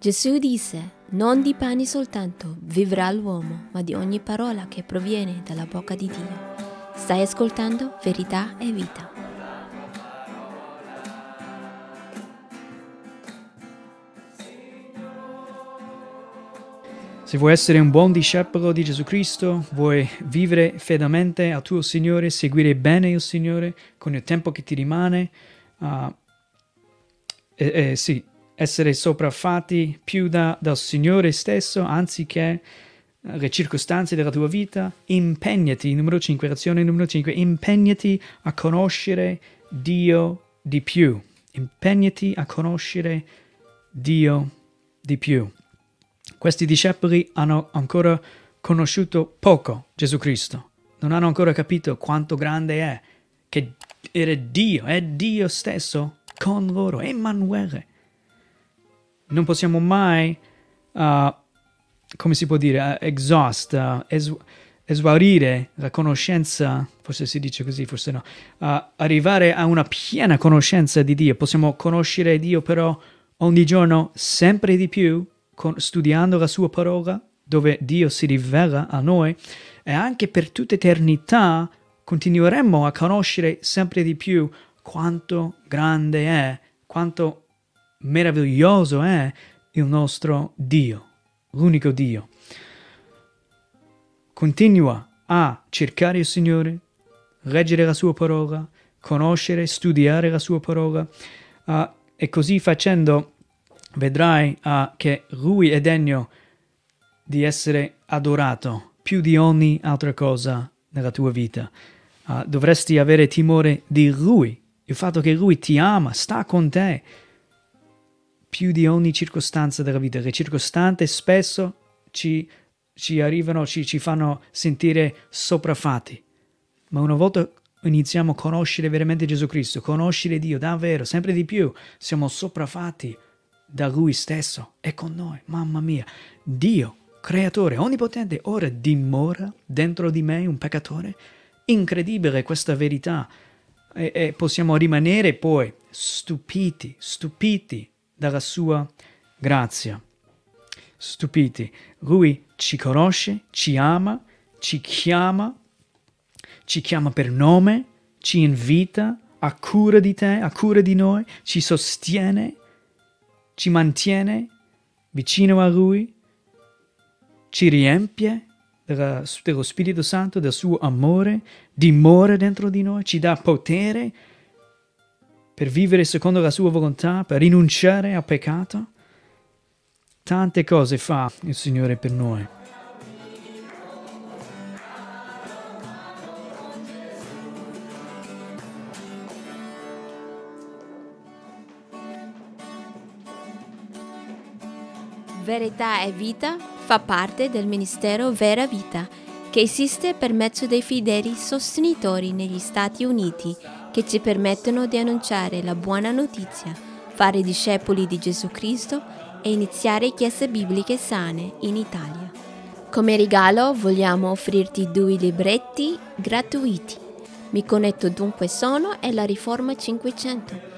Gesù disse, non di pane soltanto vivrà l'uomo, ma di ogni parola che proviene dalla bocca di Dio. Stai ascoltando verità e vita. Se vuoi essere un buon discepolo di Gesù Cristo, vuoi vivere fedelmente al tuo Signore, seguire bene il Signore con il tempo che ti rimane, uh, eh, eh, sì, essere sopraffatti più da, dal Signore stesso anziché le circostanze della tua vita, impegnati, numero 5, azione numero 5, impegnati a conoscere Dio di più, impegnati a conoscere Dio di più. Questi discepoli hanno ancora conosciuto poco Gesù Cristo, non hanno ancora capito quanto grande è, che era Dio, è Dio stesso con loro, Emanuele. Non possiamo mai, uh, come si può dire, uh, exhaust, uh, es- esaurire la conoscenza, forse si dice così, forse no, uh, arrivare a una piena conoscenza di Dio. Possiamo conoscere Dio però ogni giorno sempre di più con, studiando la sua parola, dove Dio si rivela a noi, e anche per tutta eternità continueremo a conoscere sempre di più quanto grande è, quanto meraviglioso è il nostro Dio, l'unico Dio. Continua a cercare il Signore, leggere la sua parola, conoscere, studiare la sua parola uh, e così facendo vedrai uh, che Lui è degno di essere adorato più di ogni altra cosa nella tua vita. Uh, dovresti avere timore di Lui, il fatto che Lui ti ama, sta con te, più di ogni circostanza della vita. Le circostanze spesso ci, ci arrivano, ci, ci fanno sentire sopraffatti, ma una volta iniziamo a conoscere veramente Gesù Cristo, conoscere Dio davvero, sempre di più, siamo sopraffatti da Lui stesso, è con noi, mamma mia. Dio, creatore, onnipotente, ora dimora dentro di me un peccatore? Incredibile questa verità. E, e possiamo rimanere poi stupiti, stupiti dalla sua grazia. Stupiti. Lui ci conosce, ci ama, ci chiama, ci chiama per nome, ci invita, ha cura di te, ha cura di noi, ci sostiene ci mantiene vicino a Lui, ci riempie dello Spirito Santo, del suo amore, dimora dentro di noi, ci dà potere per vivere secondo la sua volontà, per rinunciare al peccato. Tante cose fa il Signore per noi. Verità e Vita fa parte del Ministero Vera Vita, che esiste per mezzo dei fedeli sostenitori negli Stati Uniti che ci permettono di annunciare la buona notizia, fare discepoli di Gesù Cristo e iniziare chiese bibliche sane in Italia. Come regalo vogliamo offrirti due libretti gratuiti. Mi connetto dunque sono e la Riforma 500